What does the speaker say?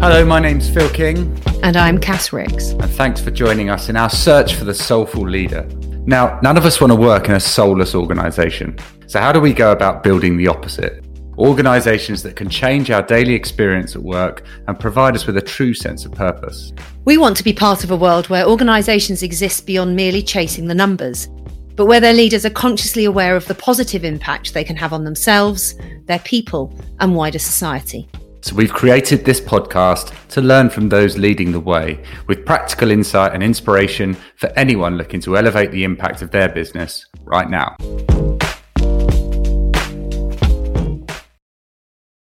Hello, my name's Phil King. And I'm Cass Ricks. And thanks for joining us in our search for the soulful leader. Now, none of us want to work in a soulless organization. So, how do we go about building the opposite? Organizations that can change our daily experience at work and provide us with a true sense of purpose. We want to be part of a world where organizations exist beyond merely chasing the numbers, but where their leaders are consciously aware of the positive impact they can have on themselves, their people, and wider society. So, we've created this podcast to learn from those leading the way with practical insight and inspiration for anyone looking to elevate the impact of their business right now.